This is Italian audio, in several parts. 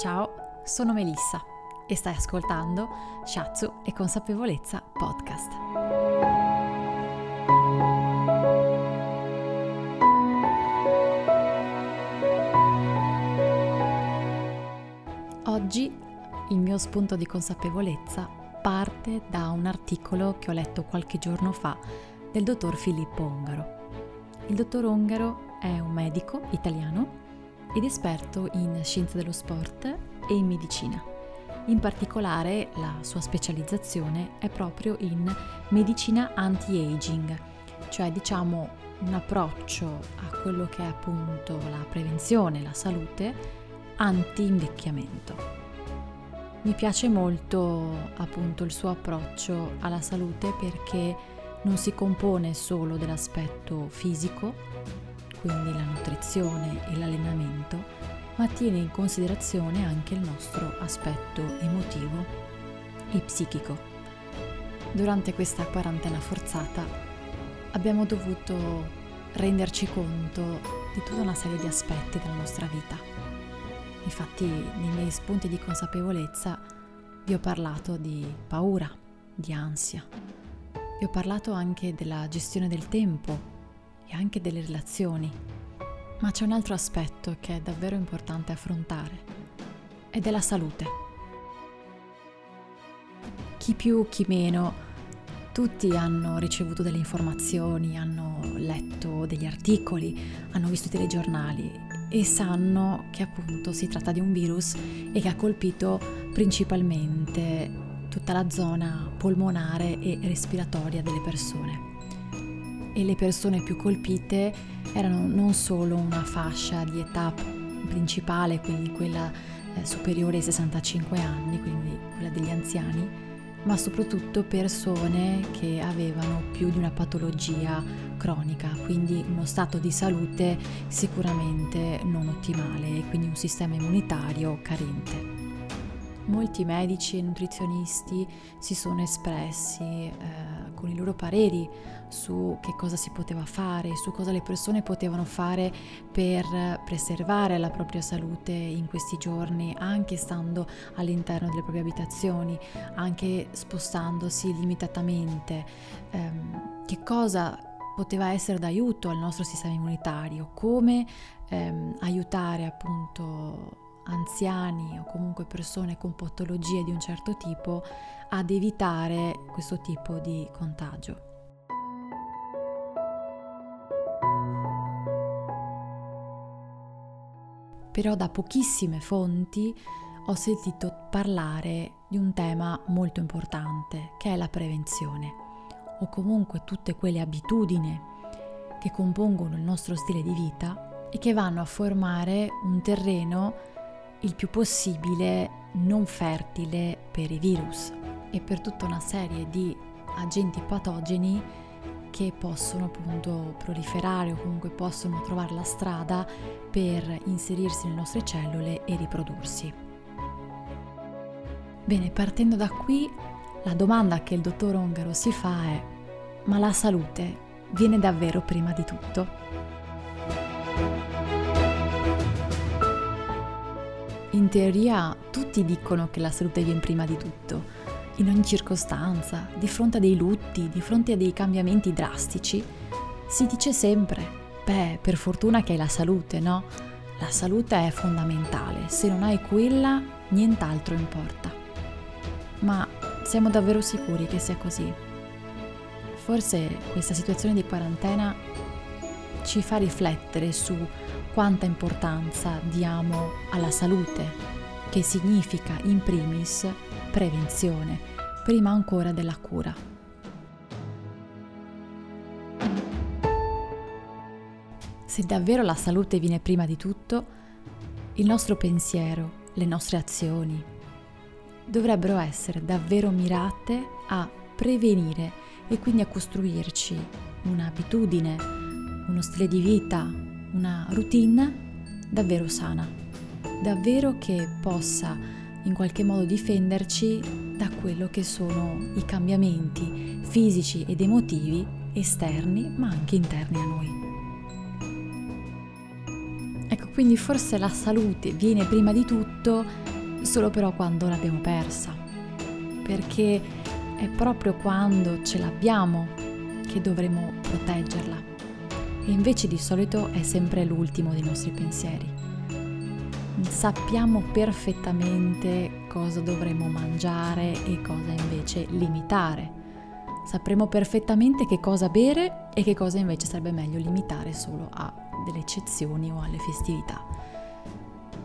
Ciao, sono Melissa e stai ascoltando Shatsu e Consapevolezza Podcast. Oggi il mio spunto di consapevolezza parte da un articolo che ho letto qualche giorno fa del dottor Filippo Ongaro. Il dottor Ongaro è un medico italiano ed esperto in scienze dello sport e in medicina. In particolare la sua specializzazione è proprio in medicina anti-aging, cioè diciamo un approccio a quello che è appunto la prevenzione, la salute anti-invecchiamento. Mi piace molto appunto il suo approccio alla salute perché non si compone solo dell'aspetto fisico, quindi la nutrizione e l'allenamento, ma tiene in considerazione anche il nostro aspetto emotivo e psichico. Durante questa quarantena forzata abbiamo dovuto renderci conto di tutta una serie di aspetti della nostra vita. Infatti nei miei spunti di consapevolezza vi ho parlato di paura, di ansia, vi ho parlato anche della gestione del tempo e anche delle relazioni. Ma c'è un altro aspetto che è davvero importante affrontare ed è la salute. Chi più, chi meno, tutti hanno ricevuto delle informazioni, hanno letto degli articoli, hanno visto i telegiornali e sanno che appunto si tratta di un virus e che ha colpito principalmente tutta la zona polmonare e respiratoria delle persone e le persone più colpite erano non solo una fascia di età principale, quindi quella eh, superiore ai 65 anni, quindi quella degli anziani, ma soprattutto persone che avevano più di una patologia cronica, quindi uno stato di salute sicuramente non ottimale e quindi un sistema immunitario carente. Molti medici e nutrizionisti si sono espressi eh, con i loro pareri su che cosa si poteva fare, su cosa le persone potevano fare per preservare la propria salute in questi giorni, anche stando all'interno delle proprie abitazioni, anche spostandosi limitatamente. Um, che cosa poteva essere d'aiuto al nostro sistema immunitario, come um, aiutare appunto anziani o comunque persone con patologie di un certo tipo ad evitare questo tipo di contagio. Però da pochissime fonti ho sentito parlare di un tema molto importante che è la prevenzione o comunque tutte quelle abitudini che compongono il nostro stile di vita e che vanno a formare un terreno il più possibile non fertile per i virus e per tutta una serie di agenti patogeni che possono appunto proliferare o comunque possono trovare la strada per inserirsi nelle nostre cellule e riprodursi. Bene, partendo da qui, la domanda che il dottor Ongaro si fa è: ma la salute viene davvero prima di tutto? In teoria tutti dicono che la salute viene prima di tutto, in ogni circostanza, di fronte a dei lutti, di fronte a dei cambiamenti drastici, si dice sempre, beh, per fortuna che hai la salute, no? La salute è fondamentale, se non hai quella, nient'altro importa. Ma siamo davvero sicuri che sia così? Forse questa situazione di quarantena ci fa riflettere su quanta importanza diamo alla salute, che significa in primis prevenzione, prima ancora della cura. Se davvero la salute viene prima di tutto, il nostro pensiero, le nostre azioni dovrebbero essere davvero mirate a prevenire e quindi a costruirci un'abitudine, uno stile di vita, una routine davvero sana, davvero che possa in qualche modo difenderci da quello che sono i cambiamenti fisici ed emotivi esterni ma anche interni a noi. Ecco, quindi forse la salute viene prima di tutto solo però quando l'abbiamo persa, perché è proprio quando ce l'abbiamo che dovremo proteggerla e invece di solito è sempre l'ultimo dei nostri pensieri. Sappiamo perfettamente cosa dovremo mangiare e cosa invece limitare. Sapremo perfettamente che cosa bere e che cosa invece sarebbe meglio limitare solo a delle eccezioni o alle festività.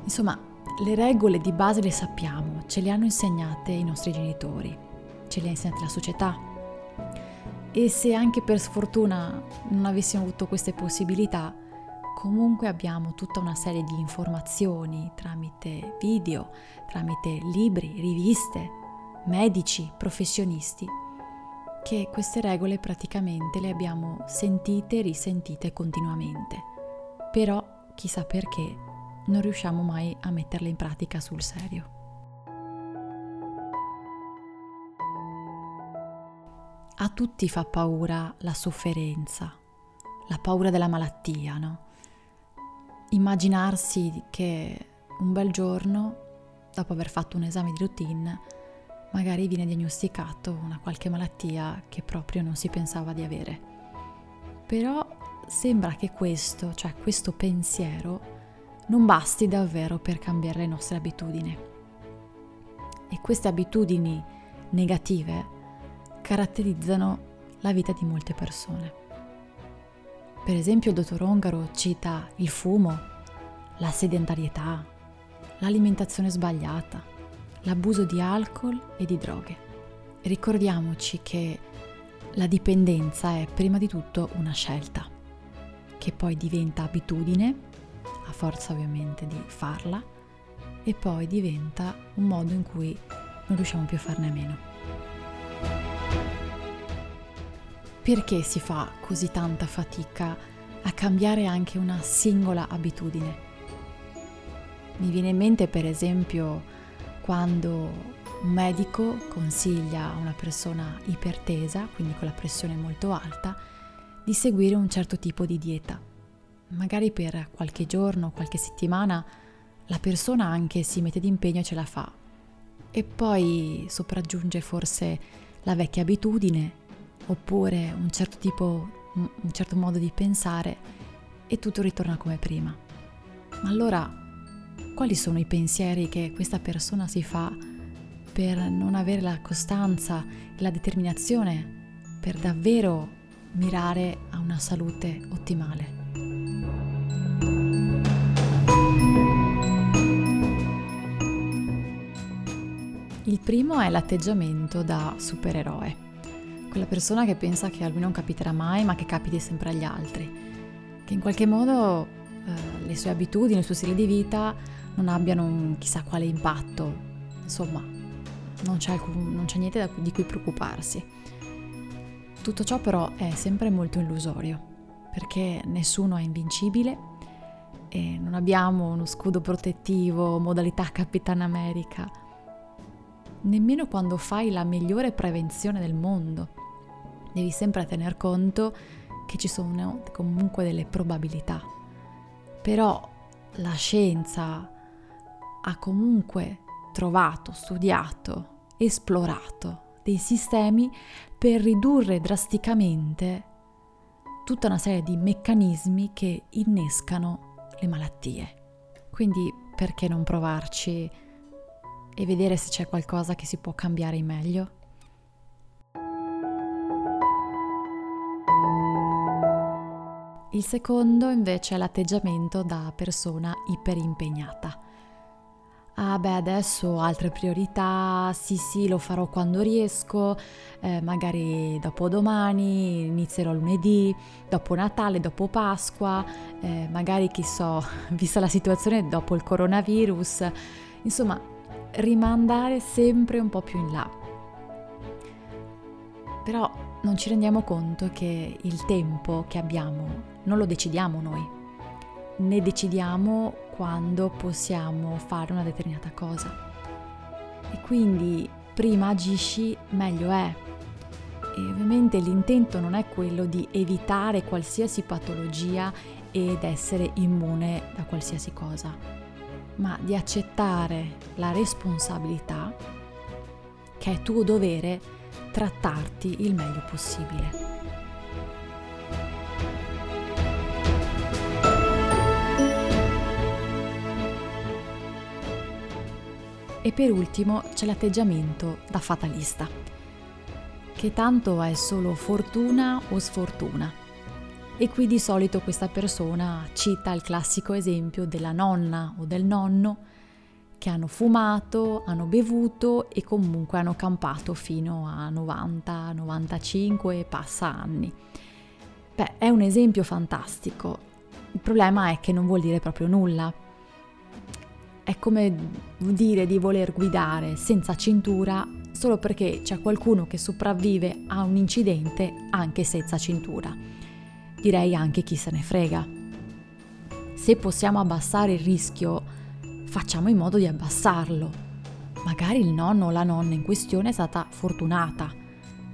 Insomma, le regole di base le sappiamo, ce le hanno insegnate i nostri genitori, ce le ha insegnate la società. E se anche per sfortuna non avessimo avuto queste possibilità, comunque abbiamo tutta una serie di informazioni tramite video, tramite libri, riviste, medici, professionisti, che queste regole praticamente le abbiamo sentite e risentite continuamente. Però, chissà perché, non riusciamo mai a metterle in pratica sul serio. A tutti fa paura la sofferenza, la paura della malattia, no? immaginarsi che un bel giorno, dopo aver fatto un esame di routine, magari viene diagnosticato una qualche malattia che proprio non si pensava di avere. Però sembra che questo, cioè questo pensiero, non basti davvero per cambiare le nostre abitudini. E queste abitudini negative caratterizzano la vita di molte persone. Per esempio il dottor Ongaro cita il fumo, la sedentarietà, l'alimentazione sbagliata, l'abuso di alcol e di droghe. Ricordiamoci che la dipendenza è prima di tutto una scelta, che poi diventa abitudine, a forza ovviamente di farla, e poi diventa un modo in cui non riusciamo più a farne a meno. Perché si fa così tanta fatica a cambiare anche una singola abitudine? Mi viene in mente per esempio quando un medico consiglia a una persona ipertesa, quindi con la pressione molto alta, di seguire un certo tipo di dieta. Magari per qualche giorno, qualche settimana, la persona anche si mette d'impegno e ce la fa. E poi sopraggiunge forse la vecchia abitudine oppure un certo tipo, un certo modo di pensare e tutto ritorna come prima. Ma allora, quali sono i pensieri che questa persona si fa per non avere la costanza e la determinazione per davvero mirare a una salute ottimale? Il primo è l'atteggiamento da supereroe quella persona che pensa che a lui non capiterà mai, ma che capiti sempre agli altri, che in qualche modo eh, le sue abitudini, il suo stile di vita non abbiano un chissà quale impatto, insomma, non c'è, alcun, non c'è niente da, di cui preoccuparsi. Tutto ciò però è sempre molto illusorio, perché nessuno è invincibile e non abbiamo uno scudo protettivo, modalità Capitan America, nemmeno quando fai la migliore prevenzione del mondo devi sempre tener conto che ci sono comunque delle probabilità. Però la scienza ha comunque trovato, studiato, esplorato dei sistemi per ridurre drasticamente tutta una serie di meccanismi che innescano le malattie. Quindi perché non provarci e vedere se c'è qualcosa che si può cambiare in meglio? Il secondo invece è l'atteggiamento da persona iperimpegnata. Ah beh, adesso ho altre priorità, sì sì, lo farò quando riesco, eh, magari dopo domani, inizierò lunedì, dopo Natale, dopo Pasqua, eh, magari chi so, vista la situazione dopo il coronavirus, insomma, rimandare sempre un po' più in là. Però non ci rendiamo conto che il tempo che abbiamo non lo decidiamo noi, ne decidiamo quando possiamo fare una determinata cosa. E quindi prima agisci, meglio è. E ovviamente l'intento non è quello di evitare qualsiasi patologia ed essere immune da qualsiasi cosa. ma di accettare la responsabilità che è tuo dovere trattarti il meglio possibile. E per ultimo c'è l'atteggiamento da fatalista, che tanto è solo fortuna o sfortuna. E qui di solito questa persona cita il classico esempio della nonna o del nonno che hanno fumato, hanno bevuto e comunque hanno campato fino a 90, 95 e passa anni. Beh, è un esempio fantastico. Il problema è che non vuol dire proprio nulla, è come dire di voler guidare senza cintura solo perché c'è qualcuno che sopravvive a un incidente anche senza cintura. Direi anche chi se ne frega. Se possiamo abbassare il rischio, facciamo in modo di abbassarlo. Magari il nonno o la nonna in questione è stata fortunata,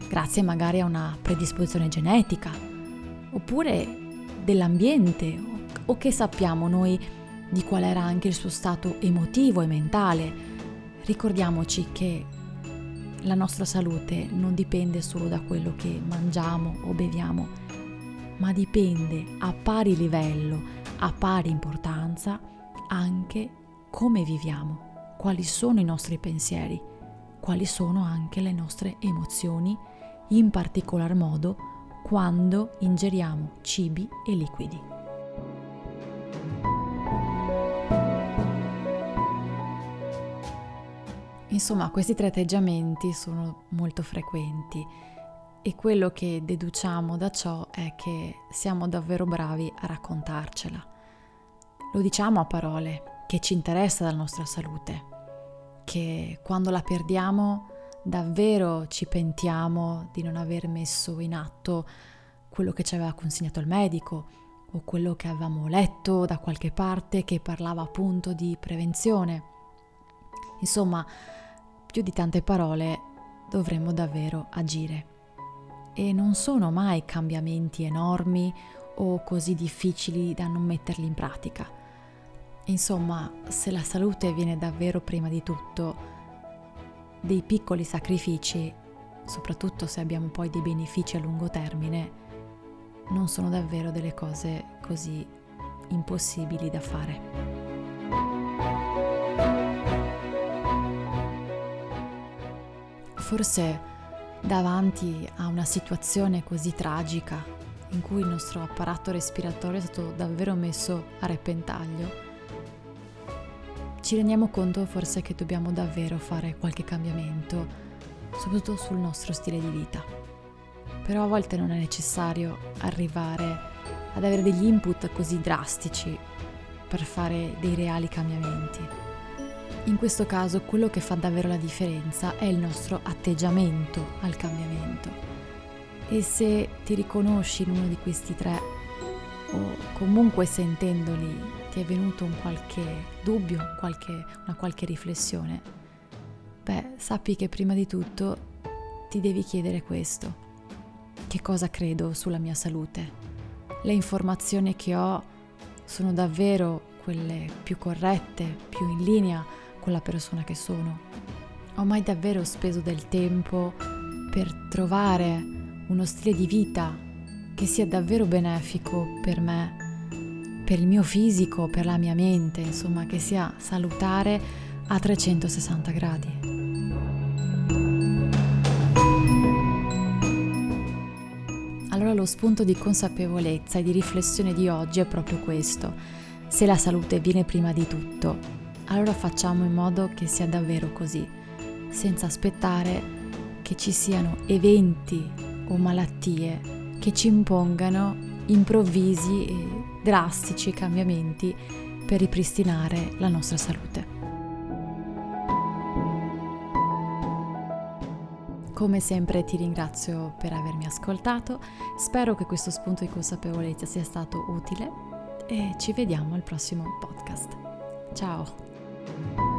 grazie magari a una predisposizione genetica, oppure dell'ambiente, o che sappiamo noi di qual era anche il suo stato emotivo e mentale. Ricordiamoci che la nostra salute non dipende solo da quello che mangiamo o beviamo, ma dipende a pari livello, a pari importanza, anche come viviamo, quali sono i nostri pensieri, quali sono anche le nostre emozioni, in particolar modo quando ingeriamo cibi e liquidi. Insomma, questi tre atteggiamenti sono molto frequenti e quello che deduciamo da ciò è che siamo davvero bravi a raccontarcela. Lo diciamo a parole, che ci interessa della nostra salute, che quando la perdiamo davvero ci pentiamo di non aver messo in atto quello che ci aveva consegnato il medico o quello che avevamo letto da qualche parte che parlava appunto di prevenzione. Insomma, più di tante parole dovremmo davvero agire. E non sono mai cambiamenti enormi o così difficili da non metterli in pratica. Insomma, se la salute viene davvero prima di tutto, dei piccoli sacrifici, soprattutto se abbiamo poi dei benefici a lungo termine, non sono davvero delle cose così impossibili da fare. Forse davanti a una situazione così tragica in cui il nostro apparato respiratorio è stato davvero messo a repentaglio, ci rendiamo conto forse che dobbiamo davvero fare qualche cambiamento, soprattutto sul nostro stile di vita. Però a volte non è necessario arrivare ad avere degli input così drastici per fare dei reali cambiamenti. In questo caso quello che fa davvero la differenza è il nostro atteggiamento al cambiamento. E se ti riconosci in uno di questi tre, o comunque sentendoli ti è venuto un qualche dubbio, qualche, una qualche riflessione, beh, sappi che prima di tutto ti devi chiedere questo. Che cosa credo sulla mia salute? Le informazioni che ho sono davvero quelle più corrette, più in linea con la persona che sono. Ho mai davvero speso del tempo per trovare uno stile di vita che sia davvero benefico per me, per il mio fisico, per la mia mente, insomma, che sia salutare a 360 gradi. Allora lo spunto di consapevolezza e di riflessione di oggi è proprio questo. Se la salute viene prima di tutto, allora facciamo in modo che sia davvero così, senza aspettare che ci siano eventi o malattie che ci impongano improvvisi e drastici cambiamenti per ripristinare la nostra salute. Come sempre ti ringrazio per avermi ascoltato, spero che questo spunto di consapevolezza sia stato utile e ci vediamo al prossimo podcast. Ciao! thank you